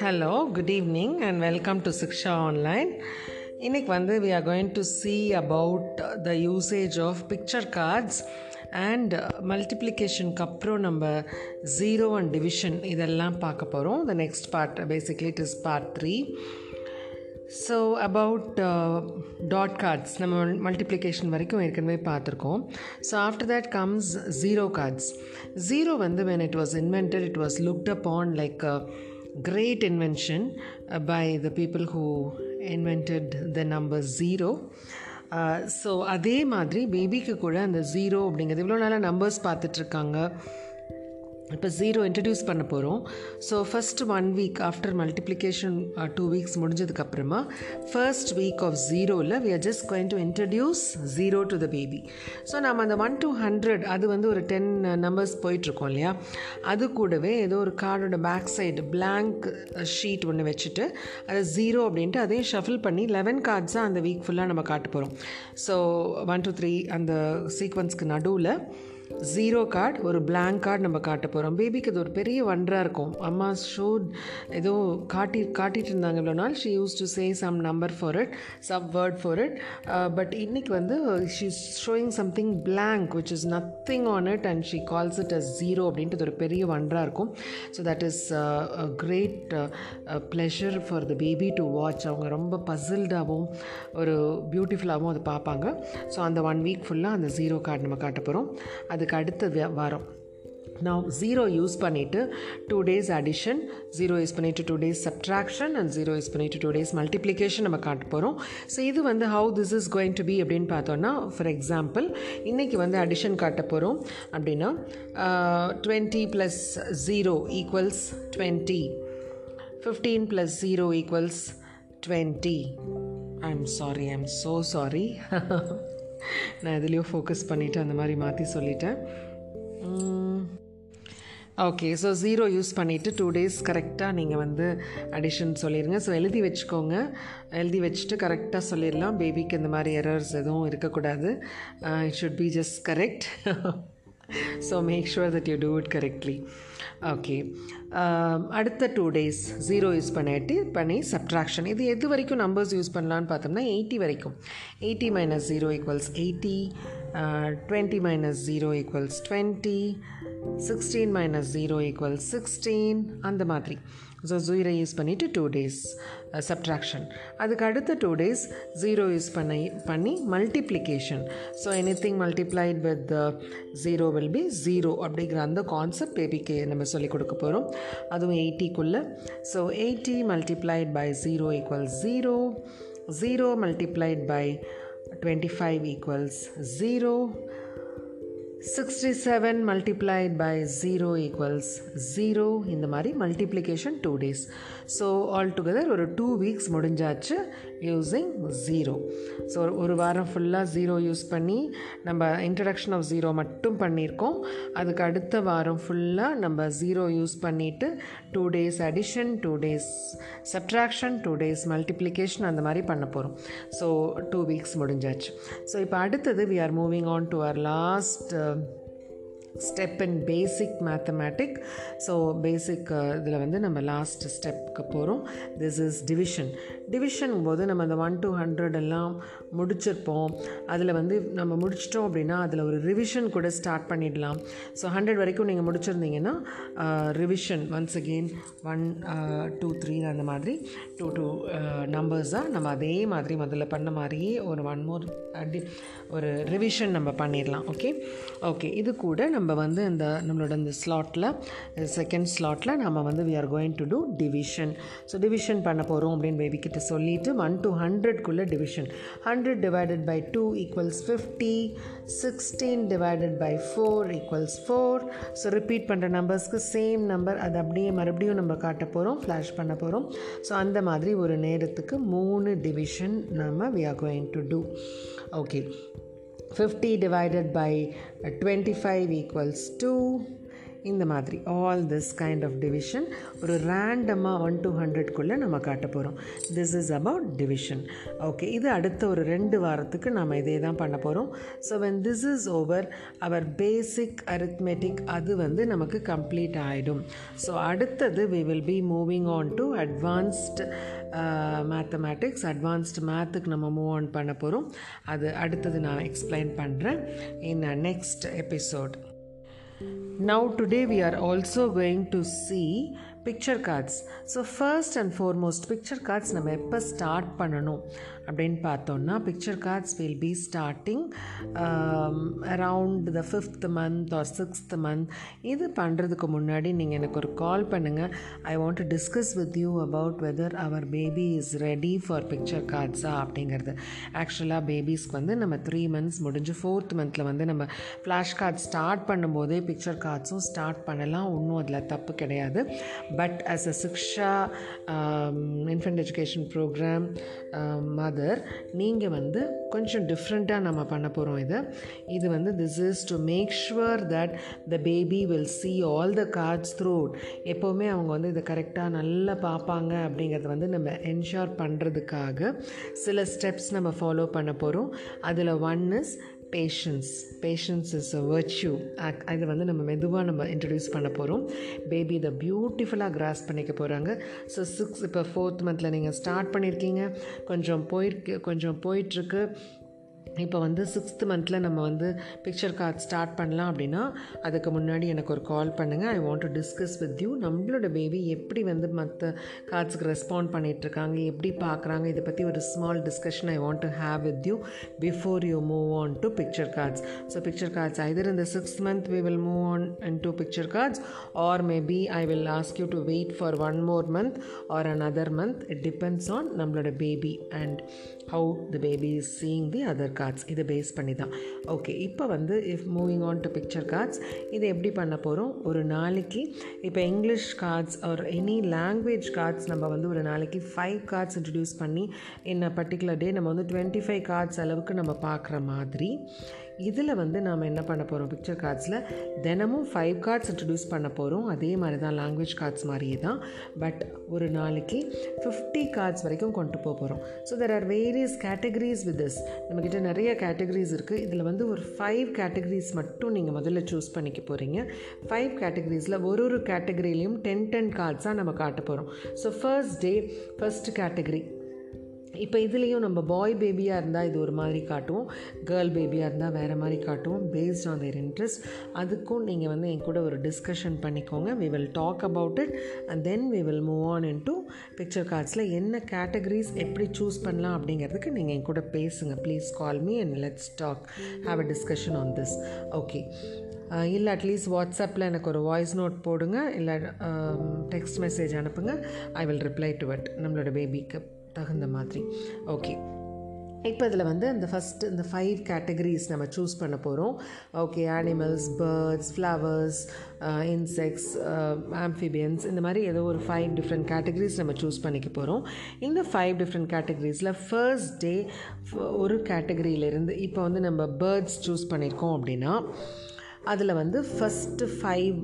Hello good evening and welcome to Shiksha online இன்னைக்கு வந்து we are going to see about the usage of picture cards and மல்டிப்ளிகேஷனுக்கு அப்புறம் நம்ம zero and division இதெல்லாம் பார்க்க போகிறோம் the next part basically it is part three so about dot cards நம்ம multiplication வரைக்கும் ஏற்கனவே பார்த்துருக்கோம். So after that comes zero cards zero வந்து when it was invented it was looked up on like great invention uh, by the people who invented the number zero. Uh, so அதே மாதிரி பேபிக்கு கூட அந்த zero அப்படிங்கிறது இவ்வளோ நாளாக numbers பார்த்துட்ருக்காங்க இப்போ ஜீரோ இன்ட்ரடியூஸ் பண்ண போகிறோம் so first one week after multiplication two weeks முடிஞ்சதுக்கப்புறமா first week of ஜீரோவில் we are just going to introduce zero to the baby so நம்ம அந்த ஒன் டு ஹண்ட்ரட் அது வந்து ஒரு டென் நம்பர்ஸ் uh, போயிட்டுருக்கோம் இல்லையா? அது கூடவே ஏதோ ஒரு கார்டோட பேக் சைடு பிளாங்க் ஷீட் ஒன்று வச்சுட்டு அதை ஜீரோ அப்படின்ட்டு அதையும் ஷஃபில் பண்ணி லெவன் கார்ட்ஸாக அந்த வீக் ஃபுல்லாக நம்ம காட்ட போகிறோம் ஸோ ஒன் டூ த்ரீ அந்த சீக்வன்ஸ்க்கு நடுவில் ஜீரோ கார்டு ஒரு பிளாங்க் கார்டு நம்ம காட்ட போகிறோம் பேபிக்கு அது ஒரு பெரிய ஒன்றாக இருக்கும். அம்மா ஷோட் ஏதோ காட்டி காட்டிகிட்டு இருந்தாங்க இவ்வளோ நாள். She use to say some number for it some word for it but இன்றைக்கி வந்து she showing something blank which is nothing on it and she calls it as zero அப்படின்ட்டு ஒரு பெரிய ஒன்றாக இருக்கும். So that is great pleasure for the baby to watch அவங்க ரொம்ப பசில்டாகவும் ஒரு பியூட்டிஃபுல்லாகவும் அதை பார்ப்பாங்க. ஸோ அந்த ஒன் வீக் ஃபுல்லாக அந்த ஜீரோ கார்டு நம்ம காட்ட போகிறோம் அதுக்கு அடுத்த வாரம். நான் ஜீரோ யூஸ் பண்ணிவிட்டு two days addition zero use பண்ணிவிட்டு two days subtraction and zero use பண்ணிவிட்டு டூ டேஸ் மல்டிப்ளிகேஷன் நம்ம காட்ட போகிறோம் ஸோ இது வந்து how this is going to be அப்படின்னு பார்த்தோன்னா ஃபார் எக்ஸாம்பிள் இன்றைக்கி வந்து அடிஷன் காட்ட போகிறோம் அப்படின்னா twenty plus zero equals twenty fifteen plus zero equals twenty I am sorry I am so sorry நான் எதுலேயோ ஃபோக்கஸ் பண்ணிவிட்டு அந்த மாதிரி மாற்றி சொல்லிட்டேன். ஓகே ஸோ ஜீரோ யூஸ் பண்ணிவிட்டு டூ டேஸ் கரெக்டாக நீங்கள் வந்து அடிஷன் சொல்லிடுங்க ஸோ எழுதி வச்சுக்கோங்க. எழுதி வச்சுட்டு கரெக்டாக சொல்லிடலாம். பேபிக்கு இந்த மாதிரி எரர்ஸ் எதுவும் இருக்கக்கூடாது. It should be just correct so make sure that you do it correctly okay அடுத்த டூ டேஸ் ஜீரோ யூஸ் பண்ணிட்டு பண்ணி சப்ட்ராக்ஷன் இது எது வரைக்கும் நம்பர்ஸ் யூஸ் பண்ணலான்னு பார்த்தோம்னா எயிட்டி வரைக்கும். Eighty minus zero equals eighty twenty minus zero equals twenty sixteen minus zero equals sixteen அந்த மாதிரி. ஸோ ஜீரோ யூஸ் பண்ணிவிட்டு டூ டேஸ் சப்ட்ராக்ஷன் அதுக்கு அடுத்த டூ டேஸ் ஜீரோ யூஸ் பண்ணி பண்ணி multiplication so anything multiplied with zero will be zero அப்படிங்கிற அந்த concept பேபிக்கு நம்ம சொல்லிக் கொடுக்க போகிறோம் அதுவும் எயிட்டிக்குள்ளே so eighty multiplied by zero equals zero zero multiplied by twenty five equals zero 67 multiplied by 0 equals 0 இந்த மாதிரி multiplication two days so all together ஒரு டூ வீக்ஸ் முடிஞ்சாச்சு யூஸிங் ஜீரோ ஸோ ஒரு வாரம் ஃபுல்லாக ஜீரோ யூஸ் பண்ணி நம்ம இன்ட்ரடக்ஷன் ஆஃப் ஜீரோ மட்டும் பண்ணியிருக்கோம். அதுக்கு அடுத்த வாரம் ஃபுல்லாக நம்ம ஜீரோ யூஸ் பண்ணிவிட்டு two days addition two days subtraction two days multiplication அந்த மாதிரி பண்ண போகிறோம் ஸோ டூ வீக்ஸ் முடிஞ்சாச்சு. ஸோ இப்போ அடுத்தது we are moving on to our last step in basic mathematic so basic இதில் வந்து நம்ம லாஸ்ட் ஸ்டெப்புக்கு போகிறோம் திஸ் இஸ் டிவிஷன் டிவிஷன் போது நம்ம அந்த ஒன் டூ ஹண்ட்ரட் எல்லாம் முடிச்சிருப்போம். அதில் வந்து நம்ம முடிச்சிட்டோம் அப்படின்னா அதில் ஒரு ரிவிஷன் கூட ஸ்டார்ட் பண்ணிடலாம். ஸோ ஹண்ட்ரட் வரைக்கும் நீங்கள் முடிச்சிருந்தீங்கன்னா revision once again one two three அந்த மாதிரி டூ டூ நம்பர்ஸாக நம்ம அதே மாதிரி முதல்ல பண்ண மாதிரியே ஒரு ஒன் மோர் அடி ஒரு ரிவிஷன் நம்ம பண்ணிடலாம். ஓகே ஓகே இது கூட நம்ம வந்து இந்த நம்மளோட இந்த ஸ்லாட்டில் செகண்ட் ஸ்லாட்டில் நம்ம வந்து we are going to do division so division பண்ண போகிறோம் அப்படின்னு பேபிக்கிட்ட சொல்லிவிட்டு one to ஹண்ட்ரட்குள்ளே division hundred divided by two equals fifty sixteen divided by four equals four so repeat பண்ணுற நம்பர்ஸ்க்கு சேம் நம்பர் அது அப்படியே மறுபடியும் நம்ம காட்ட போகிறோம் ஃப்ளாஷ் பண்ண போகிறோம் ஸோ அந்த மாதிரி ஒரு நேரத்துக்கு மூணு டிவிஷன் நம்ம we are going to do okay 50 divided by 25 equals 2 இந்த மாதிரி all this kind of division ஒரு ரேண்டமாக ஒன் டூ ஹண்ட்ரட்குள்ளே நம்ம காட்ட போகிறோம் this is about division okay இது அடுத்த ஒரு ரெண்டு வாரத்துக்கு நம்ம இதே தான் பண்ண போகிறோம் so when this is over our basic arithmetic அது வந்து நமக்கு கம்ப்ளீட் ஆகிடும் ஸோ அடுத்தது we will be moving on to advanced mathematics advanced மேத்துக்கு நம்ம மூவ் ஆன் பண்ண போகிறோம் அது அடுத்தது நான் எக்ஸ்பிளைன் பண்ணுறேன் in next episode Now, today we are also going to see picture cards so first and foremost picture cards நம்ம எப்போ start பண்ணணும்? அப்படின்னு பார்த்தோன்னா picture cards will be starting around the fifth month or sixth month இது பண்ணுறதுக்கு முன்னாடி நீங்கள் எனக்கு ஒரு கால் பண்ணுங்கள் I want to discuss with you about whether our baby is ready for picture கார்ட்ஸா அப்படிங்கிறது. ஆக்சுவலாக பேபிஸ்க்கு வந்து நம்ம த்ரீ மந்த்ஸ் முடிஞ்சு ஃபோர்த் மந்தில் வந்து நம்ம ஃப்ளாஷ் கார்ட் ஸ்டார்ட் பண்ணும்போதே பிக்சர் கார்ட்ஸும் ஸ்டார்ட் பண்ணலாம். ஒன்றும் அதில் தப்பு கிடையாது. But as a Shiksha infant education program mother நீங்கள் வந்து கொஞ்சம் டிஃப்ரெண்ட்டாக நம்ம பண்ண போகிறோம் இதை. இது வந்து this is to make sure that the baby will see all the cards through எப்போவுமே அவங்க வந்து இதை கரெக்டாக நல்லா பார்ப்பாங்க அப்படிங்கிறத வந்து நம்ம என்ஷோர் பண்ணுறதுக்காக சில ஸ்டெப்ஸ் நம்ம ஃபாலோ பண்ண போகிறோம் அதில் one is patience patience is a virtue இதை வந்து நம்ம மெதுவாக நம்ம இன்ட்ரடியூஸ் பண்ண போகிறோம் பேபி இதை பியூட்டிஃபுல்லாக கிராஸ் பண்ணிக்க போகிறாங்க ஸோ சிக்ஸ் இப்போ ஃபோர்த் மந்தில் நீங்கள் ஸ்டார்ட் பண்ணியிருக்கீங்க கொஞ்சம் போயிருக்கு கொஞ்சம் போயிட்டுருக்கு இப்போ வந்து சிக்ஸ்த் மந்தில் நம்ம வந்து பிக்சர் கார்ட் ஸ்டார்ட் பண்ணலாம் அப்படின்னா அதுக்கு முன்னாடி எனக்கு ஒரு கால் பண்ணுங்கள் I want to discuss with you நம்மளோட பேபி எப்படி வந்து மற்ற கார்ட்ஸுக்கு ரெஸ்பாண்ட் பண்ணிகிட்ருக்காங்க எப்படி பார்க்குறாங்க இதை பற்றி ஒரு small discussion I want to have with you before you move on to picture cards so picture cards either இந்த sixth month we will move on into picture cards or maybe I will ask you to wait for one more month or another month it depends on நம்மளோட baby and how the baby is seeing the other cards இதை base பண்ணி தான் okay இப்போ வந்து if moving on to picture cards இதை எப்படி பண்ண போகிறோம் ஒரு நாளைக்கு இப்போ English cards or any language cards நம்ம வந்து ஒரு நாளைக்கு ஃபைவ் கார்ட்ஸ் இன்ட்ரடியூஸ் பண்ணி என்ன பர்டிகுலர் டே நம்ம வந்து டுவெண்ட்டி ஃபைவ் கார்ட்ஸ் அளவுக்கு நம்ம பார்க்குற மாதிரி இதில் வந்து நாம் என்ன பண்ண போகிறோம் பிக்சர் கார்ட்ஸில் தினமும் ஃபைவ் கார்ட்ஸ் இன்ட்ரடியூஸ் பண்ண போகிறோம் அதே மாதிரி தான் லாங்குவேஜ் கார்ட்ஸ் மாதிரியே தான் பட் ஒரு நாளைக்கு ஃபிஃப்டி கார்ட்ஸ் வரைக்கும் கொண்டு போக போகிறோம் so there are various categories with this நம்மக்கிட்ட நிறைய கேட்டகரிஸ் இருக்குது இதில் வந்து ஒரு ஃபைவ் கேட்டகரிஸ் மட்டும் நீங்கள் முதல்ல சூஸ் பண்ணிக்க போகிறீங்க ஃபைவ் கேட்டகரிஸில் ஒரு ஒரு கேட்டகரியிலையும் டென் டென் கார்ட்ஸாக நம்ம காட்ட போகிறோம் so first day first category இப்போ இதுலேயும் நம்ம பாய் பேபியாக இருந்தால் இது ஒரு மாதிரி காட்டுவோம். கேர்ள் பேபியாக இருந்தால் வேறு மாதிரி காட்டுவோம். பேஸ்ட் ஆன் தேர் இன்ட்ரெஸ்ட் அதுக்கும் நீங்கள் வந்து என் கூட ஒரு டிஸ்கஷன் பண்ணிக்கோங்க. We will talk about it and then we will move on into picture கார்ட்ஸில் என்ன கேட்டகரிஸ் எப்படி சூஸ் பண்ணலாம் அப்படிங்கிறதுக்கு நீங்கள் என் கூட பேசுங்க. Please call me and let's talk have a discussion on this okay இல்லை அட்லீஸ்ட் வாட்ஸ்அப்பில் எனக்கு ஒரு வாய்ஸ் நோட் போடுங்க. இல்லை டெக்ஸ்ட் மெசேஜ் அனுப்புங்க. I will reply to it நம்மளோட பேபிக்கு தகுந்த மாதிரி. ஓகே இப்போ இதில் வந்து அந்த ஃபஸ்ட்டு இந்த ஃபைவ் கேட்டகரிஸ் நம்ம சூஸ் பண்ண போகிறோம் okay animals birds flowers insects amphibians இந்த மாதிரி ஏதோ ஒரு ஃபைவ் டிஃப்ரெண்ட் கேட்டகரிஸ் நம்ம சூஸ் பண்ணிக்க போகிறோம் இந்த ஃபைவ் டிஃப்ரெண்ட் கேட்டகரிஸில் ஃபர்ஸ்ட் டே ஒரு கேட்டகரியிலேருந்து இப்போ வந்து நம்ம பேர்ட்ஸ் சூஸ் பண்ணியிருக்கோம் அப்படின்னா அதில் வந்து ஃபஸ்ட்டு ஃபைவ்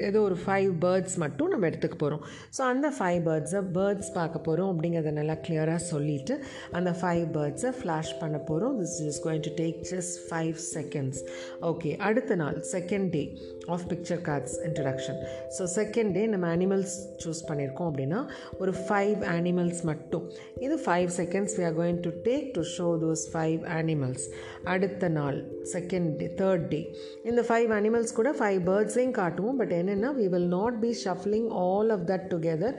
ஏதோ ஒரு ஃபைவ் பேர்ட்ஸ் மட்டும் நம்ம எடுத்துக்க போகிறோம் ஸோ அந்த ஃபைவ் பேர்ட்ஸை பேர்ட்ஸ் பார்க்க போகிறோம் அப்படிங்கிறத நல்லா கிளியராக சொல்லிவிட்டு அந்த ஃபைவ் பேர்ட்ஸை ஃப்ளாஷ் பண்ண போகிறோம் this is going to take just five seconds okay அடுத்த நாள் second day of picture cards introduction so second day நம்ம அனிமல்ஸ் சூஸ் பண்ணியிருக்கோம் அப்படின்னா ஒரு ஃபைவ் அனிமல்ஸ் மட்டும். இது five seconds we are going to take to show those five animals அடுத்த நாள் செகண்ட் டே தேர்ட் டே இந்த ஃபைவ் அனிமல்ஸ் கூட ஃபைவ் பேர்ட்ஸையும் காட்டுவோம். பட் என்னென்னா we will not be shuffling all of that together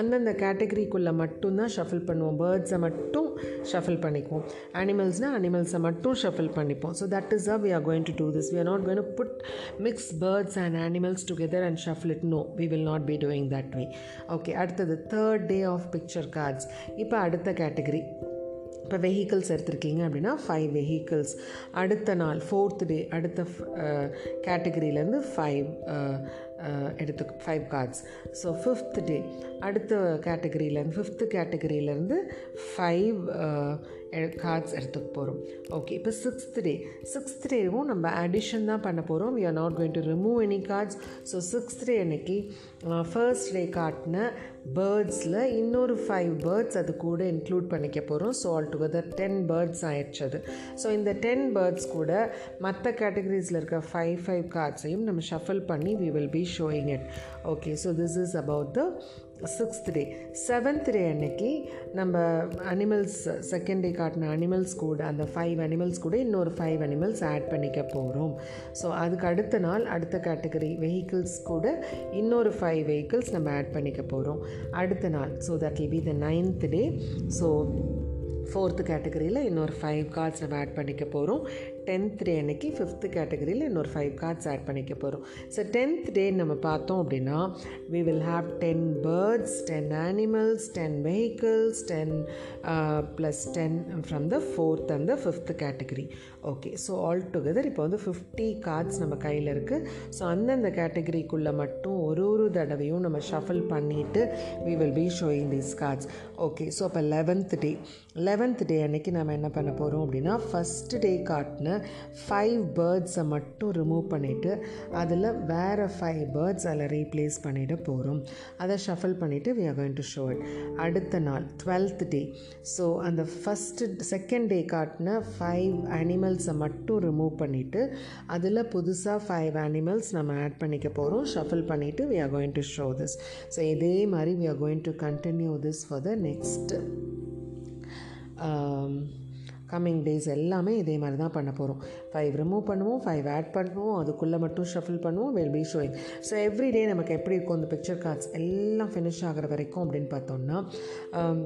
அந்தந்த கேட்டகரிக்குள்ளே மட்டும்தான் ஷஃபில் பண்ணுவோம். பேர்ட்ஸை மட்டும் ஷஃபில் பண்ணிக்குவோம். அனிமல்ஸ்னால் அனிமல்ஸை மட்டும் ஷஃபில் பண்ணிப்போம். So that is uh we are going to do this we are not going to put mix birds and animals together and shuffle it no we will not be doing that way okay அடுத்தது third day of picture cards இப்போ அடுத்த category இப்போ vehicles எடுத்திருக்கீங்க அப்படின்னா five vehicles அடுத்த நாள் fourth day அடுத்த கேட்டகரியிலேருந்து ஃபைவ் எடுத்து five cards so fifth day அடுத்த கேட்டகரியிலேருந்து ஃபிஃப்த்து கேட்டகரியிலேருந்து ஃபைவ் கார்ட்ஸ் எடுத்துக்க போகிறோம் ஓகே இப்போ சிக்ஸ்த் டே சிக்ஸ்த் டேவும் நம்ம அடிஷன் தான் பண்ண போகிறோம் we are not going to remove any cards so sixth day அன்னைக்கு ஃபர்ஸ்ட் டே காட்டின பேர்ட்ஸில் இன்னொரு ஃபைவ் பேர்ட்ஸ் அது கூட இன்க்ளூட் பண்ணிக்க போகிறோம் so all together ten birds ஆயிடுச்சு அது. ஸோ இந்த டென் பேர்ட்ஸ் கூட மற்ற கேட்டகரிஸில் இருக்க ஃபைவ் ஃபைவ் கார்ட்ஸையும் நம்ம ஷஃபில் பண்ணி we will be showing it okay so this is about the sixth day seventh day அன்னைக்கு நம்ம அனிமல்ஸ் செகண்ட் டே காட்டின அனிமல்ஸ் கூட அந்த ஃபைவ் அனிமல்ஸ் கூட இன்னொரு ஃபைவ் அனிமல்ஸ் ஆட் பண்ணிக்க போகிறோம் ஸோ அதுக்கு அடுத்த நாள் அடுத்த கேட்டகரி வெஹிக்கிள்ஸ் கூட இன்னொரு ஃபைவ் வெஹிக்கிள்ஸ் நம்ம ஆட் பண்ணிக்க போகிறோம் அடுத்த நாள் so that will be the ninth day so fourth கேட்டகரியில் இன்னொரு ஃபைவ் கார்ட்ஸ் நம்ம ஆட் பண்ணிக்க போகிறோம் டென்த் டே அன்னைக்கு ஃபிஃப்த்து கேட்டகரியில் இன்னொரு ஃபைவ் கார்ட்ஸ் ஆட் பண்ணிக்க போகிறோம் ஸோ டென்த் டே நம்ம பார்த்தோம் அப்படின்னா we will have ten birds ten animals ten vehicles ten plus ten from the fourth and the fifth category okay so all together இப்போ வந்து ஃபிஃப்டி கார்ட்ஸ் நம்ம கையில் இருக்குது ஸோ அந்தந்த கேட்டகரிக்குள்ளே மட்டும் ஒரு ஒரு தடவையும் நம்ம ஷஃபில் பண்ணிவிட்டு we will be showing these cards okay so அப்போ லெவன்த் டே லெவன்த் டே அன்னைக்கு நம்ம என்ன பண்ண போகிறோம் அப்படின்னா ஃபஸ்ட் டே கார்ட்னு ஃபைவ் பேர்ட்ஸை மட்டும் ரிமூவ் பண்ணிவிட்டு அதில் வேறு ஃபைவ் பேர்ட்ஸ் அதில் ரீப்ளேஸ் பண்ணிவிட போகிறோம் அதை ஷஃபில் பண்ணிவிட்டு we are going to show it அடுத்த நாள் டுவெல்த் டே ஸோ அந்த ஃபஸ்ட்டு செகண்ட் டே காட்டின ஃபைவ் அனிமல்ஸை மட்டும் ரிமூவ் பண்ணிவிட்டு அதில் புதுசாக ஃபைவ் அனிமல்ஸ் நம்ம ஆட் பண்ணிக்க போகிறோம் ஷஃபில் பண்ணிவிட்டு we are going to show this so இதே மாதிரி we are going to continue this for the next coming days எல்லாமே இதே மாதிரி தான் பண்ண போகிறோம் ஃபைவ் ரிமூவ் பண்ணுவோம் ஃபைவ் ஆட் பண்ணுவோம் அதுக்குள்ளே மட்டும் ஷஃபில் பண்ணுவோம் will be showing so every day நமக்கு எப்படி இருக்கும் அந்த பிக்சர் கார்ட்ஸ் எல்லாம் ஃபினிஷ் ஆகிற வரைக்கும் அப்படின்னு பார்த்தோம்னா um,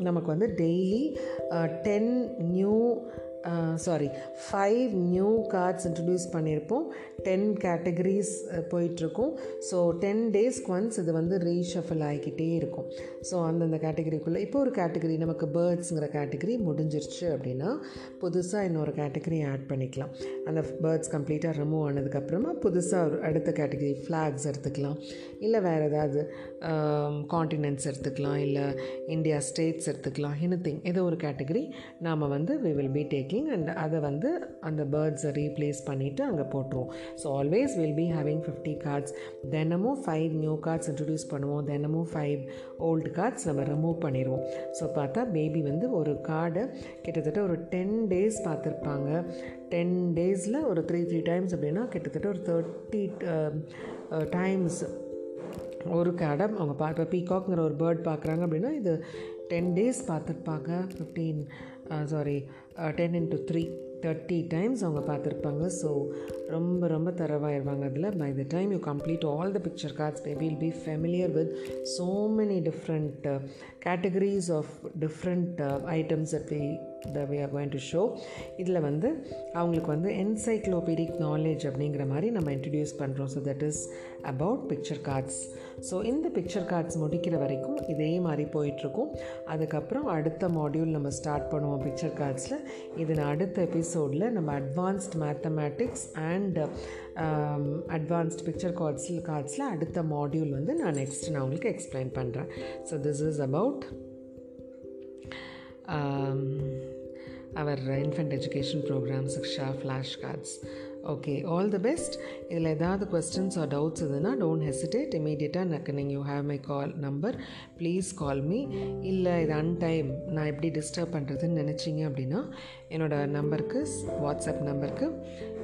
நமக்கு வந்து daily ten new sorry five new cards introduce பண்ணியிருப்போம் டென் கேட்டகரிஸ் போயிட்டுருக்கும். ஸோ டென் டேஸ்க்கு ஒன்ஸ் இது வந்து ரீஷஃபில் ஆகிக்கிட்டே இருக்கும். ஸோ அந்தந்த கேட்டகரிக்குள்ளே இப்போ ஒரு கேட்டகரி நமக்கு பேர்ட்ஸுங்கிற கேட்டகரி முடிஞ்சிருச்சு அப்படின்னா புதுசாக இன்னொரு கேட்டகரி ஆட் பண்ணிக்கலாம். அந்த பேர்ட்ஸ் கம்ப்ளீட்டாக ரிமூவ் ஆனதுக்கப்புறமா புதுசாக ஒரு அடுத்த கேட்டகரி ஃப்ளாக்ஸ் எடுத்துக்கலாம். இல்லை வேறு ஏதாவது காண்டினென்ட்ஸ் எடுத்துக்கலாம். இல்லை இந்தியா ஸ்டேட்ஸ் எடுத்துக்கலாம். எனி திங் ஏதோ ஒரு கேட்டகரி நாம் வந்து we will be take making and அதை வந்து அந்த பேர்ட்ஸை ரீப்ளேஸ் பண்ணிவிட்டு அங்கே போட்டுருவோம். So always will be having fifty cards தினமும் ஃபைவ் நியூ கார்ட்ஸ் இன்ட்ரடியூஸ் பண்ணுவோம். தினமும் ஃபைவ் ஓல்டு கார்ட்ஸ் நம்ம ரிமூவ் பண்ணிடுவோம் ஸோ பார்த்தா பேபி வந்து ஒரு கார்டை கிட்டத்தட்ட ஒரு டென் டேஸ் பார்த்துருப்பாங்க. டென் டேஸில் ஒரு த்ரீ த்ரீ டைம்ஸ் அப்படின்னா கிட்டத்தட்ட ஒரு தேர்ட்டி டைம்ஸ் ஒரு கார்டை அவங்க பார்த்து பீகாக்ங்கிற ஒரு பேர்ட் பார்க்குறாங்க அப்படின்னா இது டென் டேஸ் பார்த்துருப்பாங்க. Fifteen sorry ten into three thirty times அவங்க பார்த்துருப்பாங்க. ஸோ ரொம்ப ரொம்ப தரவாயிருவாங்க அதில். By the time you complete all the picture cards be will be familiar with so many different categories of different items அப்படி the we are going to show இதில் வந்து அவங்களுக்கு வந்து என்சைக்ளோபீடிக் நாலேஜ் அப்படிங்கிற மாதிரி நம்ம இன்ட்ரடியூஸ் பண்ணுறோம் so that is about picture cards so இந்த பிக்சர் கார்ட்ஸ் முடிக்கிற வரைக்கும் இதே மாதிரி போயிட்டுருக்கும். அதுக்கப்புறம் அடுத்த மாடியூல் நம்ம ஸ்டார்ட் பண்ணுவோம் பிக்சர் கார்ட்ஸில் இதில் அடுத்த எபிசோடில் நம்ம advanced mathematics and advanced picture கார்ட்ஸில் கார்ட்ஸில் அடுத்த மாடியூல் வந்து நான் நெக்ஸ்ட் நான் உங்களுக்கு எக்ஸ்பிளைன் பண்ணுறேன் so this is about our infant education program Shiksha flash cards okay all the best இதில் ஏதாவது கொஸ்டின்ஸ் ஆர் டவுட்ஸ் இதுனா டோன்ட் ஹெசிடேட் இமீடியட்டாக எனக்கு நீங்கள் you have my call number please call me இல்லை இது அன்டைம் நான் எப்படி டிஸ்டர்ப் பண்ணுறதுன்னு நினச்சிங்க அப்படின்னா என்னோடய நம்பருக்கு வாட்ஸ்அப் நம்பருக்கு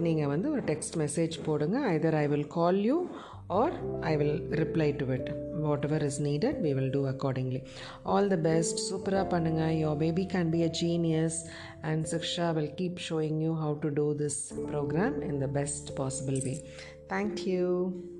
நீங்கள் வந்து ஒரு டெக்ஸ்ட் மெசேஜ் போடுங்க. Either I will call you or I will reply to it. Whatever is needed, we will do accordingly. All the best. Supra Pananga, your baby can be a genius, and Siksha will keep showing you how to do this program in the best possible way. Thank you.